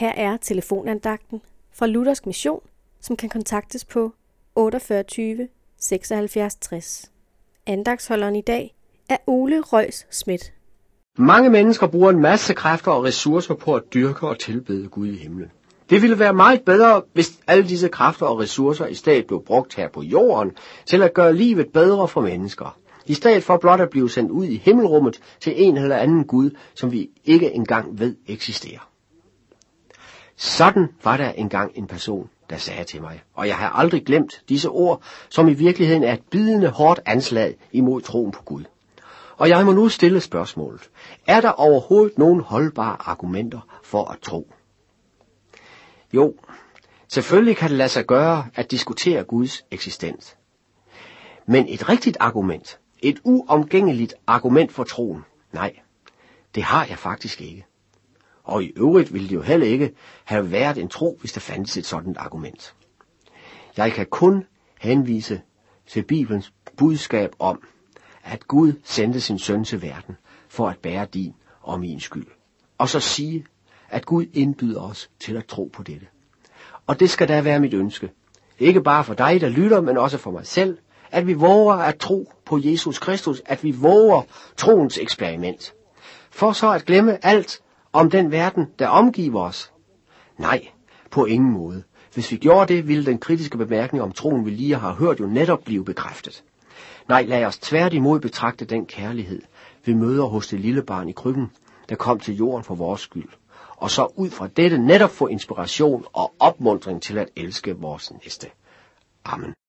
Her er telefonandagten fra Luthersk Mission, som kan kontaktes på 48 76 60. Andagsholderen i dag er Ole Røs Schmidt. Mange mennesker bruger en masse kræfter og ressourcer på at dyrke og tilbede Gud i himlen. Det ville være meget bedre, hvis alle disse kræfter og ressourcer i stedet blev brugt her på jorden til at gøre livet bedre for mennesker. I stedet for blot at blive sendt ud i himmelrummet til en eller anden Gud, som vi ikke engang ved eksisterer. Sådan var der engang en person, der sagde til mig, og jeg har aldrig glemt disse ord, som i virkeligheden er et bidende hårdt anslag imod troen på Gud. Og jeg må nu stille spørgsmålet. Er der overhovedet nogen holdbare argumenter for at tro? Jo, selvfølgelig kan det lade sig gøre at diskutere Guds eksistens. Men et rigtigt argument, et uomgængeligt argument for troen, nej, det har jeg faktisk ikke. Og i øvrigt ville det jo heller ikke have været en tro, hvis der fandtes et sådan argument. Jeg kan kun henvise til Bibelens budskab om, at Gud sendte sin søn til verden for at bære din og min skyld. Og så sige, at Gud indbyder os til at tro på dette. Og det skal da være mit ønske. Ikke bare for dig, der lytter, men også for mig selv, at vi våger at tro på Jesus Kristus, at vi våger troens eksperiment. For så at glemme alt om den verden, der omgiver os. Nej, på ingen måde. Hvis vi gjorde det, ville den kritiske bemærkning om troen, vi lige har hørt, jo netop blive bekræftet. Nej, lad os tværtimod betragte den kærlighed, vi møder hos det lille barn i krybben, der kom til jorden for vores skyld. Og så ud fra dette netop få inspiration og opmuntring til at elske vores næste. Amen.